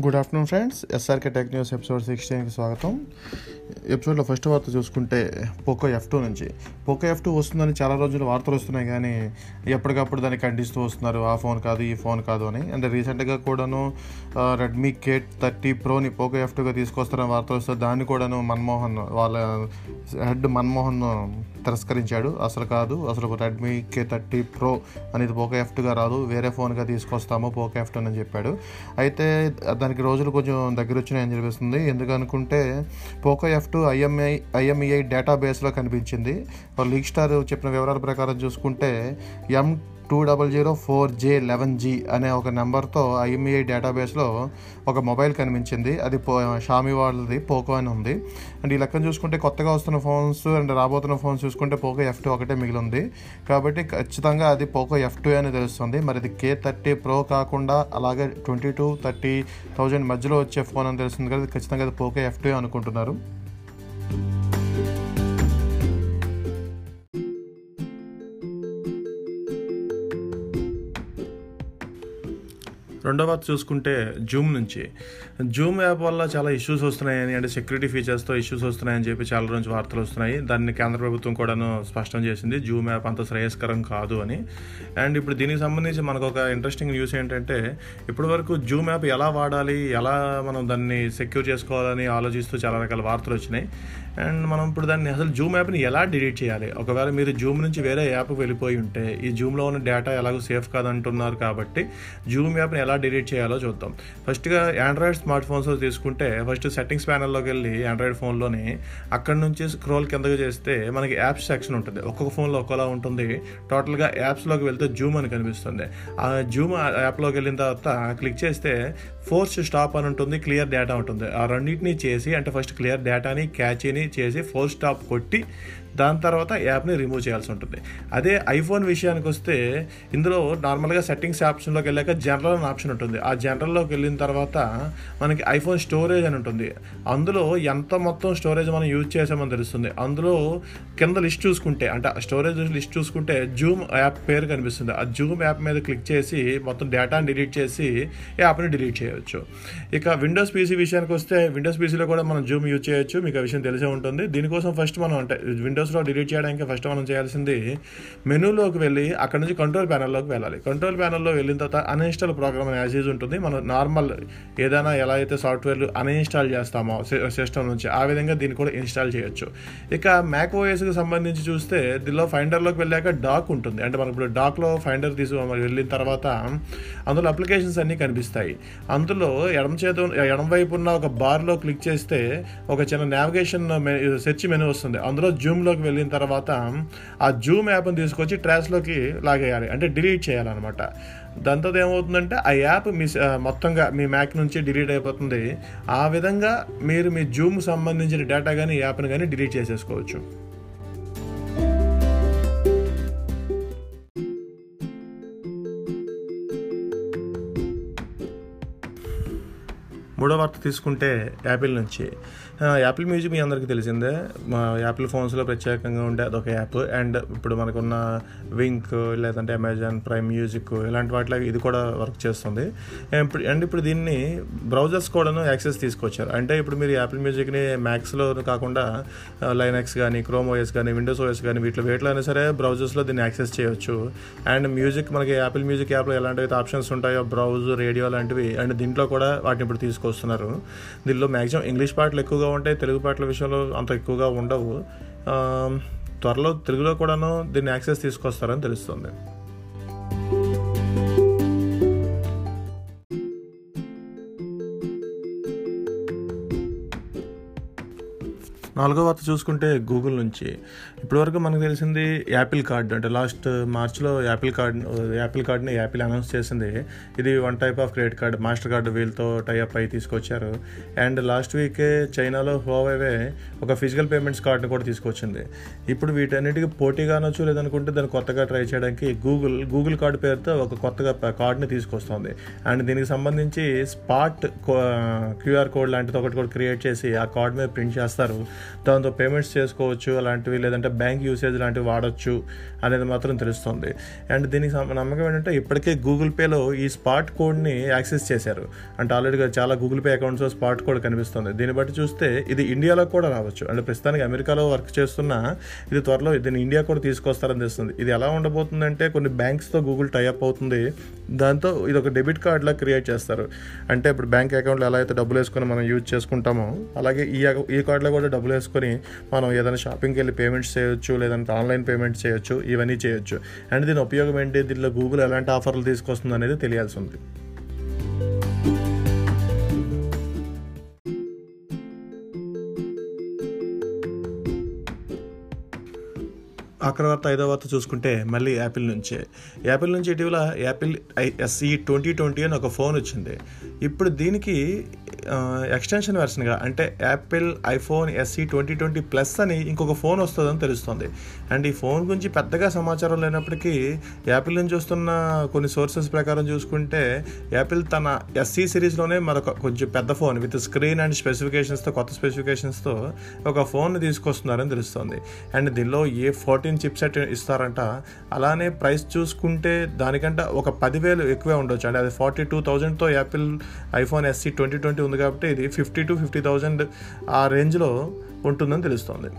Good afternoon friends SRK tech news episode సిక్స్టీన్కి స్వాగతం. ఎపిసోడ్లో first వార్త చూసుకుంటే పోకో ఎఫ్ టూ నుంచి. పోకో ఎఫ్ టూ వస్తుందని చాలా రోజులు వార్తలు వస్తున్నాయి కానీ ఎప్పటికప్పుడు దాన్ని ఖండిస్తూ వస్తున్నారు. ఆ ఫోన్ కాదు ఈ ఫోన్ కాదు అని. అంటే రీసెంట్గా కూడాను రెడ్మీ కేట్ థర్టీ ప్రోని పోకో ఎఫ్ టూగా తీసుకొస్తారని వార్తలు వస్తే దాన్ని కూడాను మన్మోహన్ వాళ్ళ హెడ్ మన్మోహన్ తిరస్కరించాడు. అసలు కాదు అసలు రెడ్మీ కే థర్టీ ప్రో అనేది పోకో ఎఫ్ టూగా రాదు. వేరే ఫోన్గా తీసుకొస్తాము పోకో ఎఫ్ టూ అని చెప్పాడు. అయితే దానికి రోజులు కొంచెం దగ్గర వచ్చినాయని చెప్పేస్తుంది. ఎందుకనుకుంటే Poco F two IMI IMEI డేటాబేస్లో కనిపించింది. లీక్ స్టార్ చెప్పిన వివరాల ప్రకారం చూసుకుంటే M two double zero four J eleven G అనే ఒక నెంబర్తో ఐఎంఈఐ డేటాబేస్లో ఒక మొబైల్ కనిపించింది. అది పో షామీ వాళ్ళది పోకో అని ఉంది. అండ్ ఈ లెక్కను చూసుకుంటే కొత్తగా వస్తున్న ఫోన్స్ అండ్ రాబోతున్న ఫోన్స్ చూసుకుంటే పోకో ఎఫ్ టూ ఒకటే మిగిలి ఉంది కాబట్టి ఖచ్చితంగా అది పోకో ఎఫ్ టూ అని తెలుస్తుంది. మరి ఇది కే థర్టీ ప్రో కాకుండా అలాగే ట్వంటీ టూ థర్టీ థౌజండ్ మధ్యలో వచ్చే ఫోన్ అని తెలుస్తుంది కదా ఖచ్చితంగా అది పోకో ఎఫ్ టూ అనుకుంటున్నారు. రెండవది చూసుకుంటే జూమ్ నుంచి. జూమ్ యాప్ వల్ల చాలా ఇష్యూస్ వస్తున్నాయని అంటే సెక్యూరిటీ ఫీచర్స్తో ఇష్యూస్ వస్తున్నాయని చెప్పి చాలా రోజు వార్తలు వస్తున్నాయి. దాన్ని కేంద్ర ప్రభుత్వం కూడాను స్పష్టం చేసింది. జూమ్ యాప్ అంత శ్రేయస్కరం కాదు అని. అండ్ ఇప్పుడు దీనికి సంబంధించి మనకు ఒక ఇంట్రెస్టింగ్ న్యూస్ ఏంటంటే ఇప్పటి వరకు జూమ్ యాప్ ఎలా వాడాలి ఎలా మనం దాన్ని సెక్యూర్ చేసుకోవాలని ఆలోచిస్తూ చాలా రకాల వార్తలు వచ్చినాయి. అండ్ మనం ఇప్పుడు దాన్ని అసలు జూమ్ యాప్ని ఎలా డిలీట్ చేయాలి? ఒకవేళ మీరు జూమ్ నుంచి వేరే యాప్ వెళ్ళిపోయి ఉంటే ఈ జూమ్లో ఉన్న డేటా ఎలాగో సేఫ్ కాదంటున్నారు కాబట్టి జూమ్ యాప్ని ఎలా డిలీట్ చేయాలో చూద్దాం. ఫస్ట్గా ఆండ్రాయిడ్ స్మార్ట్ ఫోన్స్ తీసుకుంటే ఫస్ట్ సెట్టింగ్స్ ప్యానల్లోకి వెళ్ళి ఆండ్రాయిడ్ ఫోన్లోని అక్కడ నుంచి స్క్రోల్ కిందకు చేస్తే మనకి యాప్స్ సెక్షన్ ఉంటుంది. ఒక్కొక్క ఫోన్లో ఒక్కోలా ఉంటుంది. టోటల్గా యాప్స్లోకి వెళ్తే జూమ్ అని కనిపిస్తుంది. ఆ జూమ్ యాప్లోకి వెళ్ళిన తర్వాత క్లిక్ చేస్తే ఫోర్స్ స్టాప్ అని ఉంటుంది క్లియర్ డేటా ఉంటుంది. ఆ రెండింటిని చేసి అంటే ఫస్ట్ క్లియర్ డేటాని క్యాచ్ని చేసి ఫోర్స్ స్టాప్ కొట్టి దాని తర్వాత యాప్ని రిమూవ్ చేయాల్సి ఉంటుంది. అదే ఐఫోన్ విషయానికి వస్తే ఇందులో నార్మల్గా సెట్టింగ్స్ ఆప్షన్లోకి వెళ్ళాక జనరల్ అని ఆప్షన్ ఉంటుంది. ఆ జనరల్లోకి వెళ్ళిన తర్వాత మనకి ఐఫోన్ స్టోరేజ్ అని ఉంటుంది. అందులో ఎంత మొత్తం స్టోరేజ్ మనం యూజ్ చేసామని తెలుస్తుంది. అందులో కింద లిస్ట్ చూసుకుంటే అంటే స్టోరేజ్ లిస్ట్ చూసుకుంటే జూమ్ యాప్ పేరు కనిపిస్తుంది. ఆ జూమ్ యాప్ మీద క్లిక్ చేసి మొత్తం డేటాని డిలీట్ చేసి యాప్ని డిలీట్ చేయవచ్చు ఇక విండోస్ పీసీ విషయానికి వస్తే విండోస్ పీసీలో కూడా మనం జూమ్ యూజ్ చేయొచ్చు. మీకు ఆ విషయం తెలిసే ఉంటుంది. దీనికోసం ఫస్ట్ మనం అంటే విండోస్లో డిలీట్ చేయడానికి ఫస్ట్ మనం చేయాల్సింది మెనూలోకి వెళ్ళి అక్కడ నుంచి కంట్రోల్ ప్యానల్లోకి వెళ్ళాలి. కంట్రోల్ ప్యానల్లో వెళ్ళిన తర్వాత అన్ఇన్స్టాల్ ప్రోగ్రామ్ యాజ్ యూజ్ ఉంటుంది. మనం నార్మల్ ఏదైనా ఎలా అయితే సాఫ్ట్వేర్లు అన్ఇన్స్టాల్ చేస్తామో సిస్టమ్ నుంచి ఆ విధంగా దీన్ని కూడా ఇన్స్టాల్ చేయొచ్చు. ఇక మ్యాక్ ఓఎస్కి సంబంధించి చూస్తే దీనిలో ఫైండర్లోకి వెళ్ళాక డాక్ ఉంటుంది. అంటే మనం ఇప్పుడు డాక్లో ఫైండర్ తీసు వెళ్ళిన తర్వాత అందులో అప్లికేషన్స్ అన్నీ కనిపిస్తాయి. అందులో ఎడమ చేత ఎడమ వైపు ఉన్న ఒక బార్లో క్లిక్ చేస్తే ఒక చిన్న నావిగేషన్ సెర్చ్ మెనూ వస్తుంది. అందులో జూమ్లోకి వెళ్ళిన తర్వాత ఆ జూమ్ యాప్ని తీసుకొచ్చి ట్రాష్లోకి లాగేయాలి. అంటే డిలీట్ చేయాలన్నమాట. దాంతో ఏమవుతుందంటే ఆ యాప్ మీ మొత్తంగా మీ మ్యాక్ నుంచి డిలీట్ అయిపోతుంది. ఆ విధంగా మీరు మీ జూమ్ సంబంధించిన డేటా కానీ యాప్ని కానీ డిలీట్ చేసేసుకోవచ్చు. మూడో వార్త తీసుకుంటే యాపిల్ నుంచి. యాపిల్ మ్యూజిక్ మీ అందరికీ తెలిసిందే. మా యాపిల్ ఫోన్స్లో ప్రత్యేకంగా ఉండే అదొక యాప్. అండ్ ఇప్పుడు మనకున్న వింక్ లేదంటే అమెజాన్ ప్రైమ్ మ్యూజిక్ ఇలాంటి వాటిలో ఇది కూడా వర్క్ చేస్తుంది. అండ్ ఇప్పుడు దీన్ని బ్రౌజర్స్ కూడాను యాక్సెస్ తీసుకొచ్చారు. అంటే ఇప్పుడు మీరు యాపిల్ మ్యూజిక్ని మ్యాక్స్లో కాకుండా లైనక్స్ కానీ క్రోమ్ ఓఎస్ కానీ విండోస్ ఓఎస్ కానీ వీటిలో వేటిలో అయినా సరే బ్రౌజర్స్లో దీన్ని యాక్సెస్ చేయొచ్చు. అండ్ మ్యూజిక్ మనకి యాపిల్ మ్యూజిక్ యాప్లో ఎలాంటి ఆప్షన్స్ ఉంటాయో బ్రౌజ్ రేడియో లాంటివి అండ్ దీంట్లో కూడా వాటిని ఇప్పుడు వస్తున్నారు. దీనిలో మ్యాక్సిమం ఇంగ్లీష్ పాటలు ఎక్కువగా ఉంటాయి తెలుగు పాటల విషయంలో అంత ఎక్కువగా ఉండవు. త్వరలో తెలుగులో కూడాను దీన్ని యాక్సెస్ తీసుకొస్తారని తెలుస్తుంది. నాలుగో వార్త చూసుకుంటే గూగుల్ నుంచి. ఇప్పటివరకు మనకు తెలిసింది యాపిల్ కార్డ్ అంటే లాస్ట్ మార్చ్లో యాపిల్ కార్డ్ యాపిల్ కార్డ్ని యాపిల్ అనౌన్స్ చేసింది. ఇది one type of credit card master card వీళ్ళతో టైఅప్ అయి తీసుకొచ్చారు. అండ్ లాస్ట్ వీకే చైనాలో హోవైవే ఒక ఫిజికల్ పేమెంట్స్ కార్డ్ని కూడా తీసుకొచ్చింది. ఇప్పుడు వీటన్నిటికీ పోటీగా అనొచ్చు లేదనుకుంటే దాన్ని కొత్తగా ట్రై చేయడానికి గూగుల్ గూగుల్ కార్డ్ పేరుతో ఒక కొత్తగా కార్డ్ని తీసుకొస్తుంది. అండ్ దీనికి సంబంధించి స్పాట్ క్యూఆర్ కోడ్ లాంటిది ఒకటి కూడా క్రియేట్ చేసి ఆ కార్డ్ మీద ప్రింట్ చేస్తారు. దాంతో పేమెంట్స్ చేసుకోవచ్చు అలాంటివి లేదంటే బ్యాంక్ యూసేజ్ లాంటివి వాడచ్చు అనేది మాత్రం తెలుస్తుంది. అండ్ దీనికి నమ్మకం ఏంటంటే ఇప్పటికే గూగుల్ పేలో ఈ స్పాట్ కోడ్ని యాక్సెస్ చేశారు. అంటే ఆల్రెడీగా చాలా గూగుల్ పే అకౌంట్స్లో స్పాట్ కోడ్ కనిపిస్తుంది. దీన్ని బట్టి చూస్తే ఇది ఇండియాలో కూడా రావచ్చు. అంటే ప్రస్తుతానికి అమెరికాలో వర్క్ చేస్తున్న ఇది త్వరలో దీన్ని ఇండియా కూడా తీసుకొస్తారని తెలుస్తుంది. ఇది ఎలా ఉండబోతుందంటే కొన్ని బ్యాంక్స్తో గూగుల్ టైఅప్ అవుతుంది. దాంతో ఇది ఒక డెబిట్ కార్డ్లా క్రియేట్ చేస్తారు. అంటే ఇప్పుడు బ్యాంక్ అకౌంట్లో ఎలా అయితే డబ్బులు వేసుకొని మనం యూజ్ చేసుకుంటామో అలాగే ఈ ఈ కార్డులో కూడా డబ్బులు వేసుకొని మనం ఏదైనా షాపింగ్కి వెళ్ళి పేమెంట్స్ చేయొచ్చు లేదంటే ఆన్లైన్ పేమెంట్స్ చేయొచ్చు ఇవన్నీ చేయొచ్చు. అండ్ దీని ఉపయోగం ఏంటి? దీనిలో గూగుల్ ఎలాంటి ఆఫర్లు తీసుకొస్తుంది అనేది తెలియాల్సి ఉంది. అక్కడ వార్త ఐదో వార్త చూసుకుంటే మళ్ళీ యాపిల్ నుంచే. యాపిల్ నుంచి ఇటీవల యాపిల్ ఐ ట్వంటీ ట్వంటీ అని ఒక ఫోన్ వచ్చింది. ఇప్పుడు దీనికి ఎక్స్టెన్షన్ వెర్షన్గా అంటే Apple iPhone SE twenty twenty plus అని ఇంకొక ఫోన్ వస్తుందని తెలుస్తుంది. అండ్ ఈ ఫోన్ గురించి పెద్దగా సమాచారం లేనప్పటికీ యాపిల్ నుంచి వస్తున్న కొన్ని సోర్సెస్ ప్రకారం చూసుకుంటే యాపిల్ తన ఎస్సీ సిరీస్లోనే మరొక కొంచెం పెద్ద ఫోన్ విత్ స్క్రీన్ అండ్ స్పెసిఫికేషన్స్తో కొత్త స్పెసిఫికేషన్స్తో ఒక ఫోన్ తీసుకొస్తున్నారని తెలుస్తుంది. అండ్ దీనిలో ఏ ఫోర్టీన్ చిప్ సెట్ ఇస్తారంట అలానే ప్రైస్ చూసుకుంటే దానికంటే ఒక పదివేలు ఎక్కువే ఉండొచ్చు. అంటే అది forty two థౌజండ్తో Apple iPhone SE twenty twenty ఉంది కాబట్టి ఇది ఫిఫ్టీ టు ఫిఫ్టీ థౌజండ్ ఆ రేంజ్లో ఉంటుందని తెలుస్తుంది.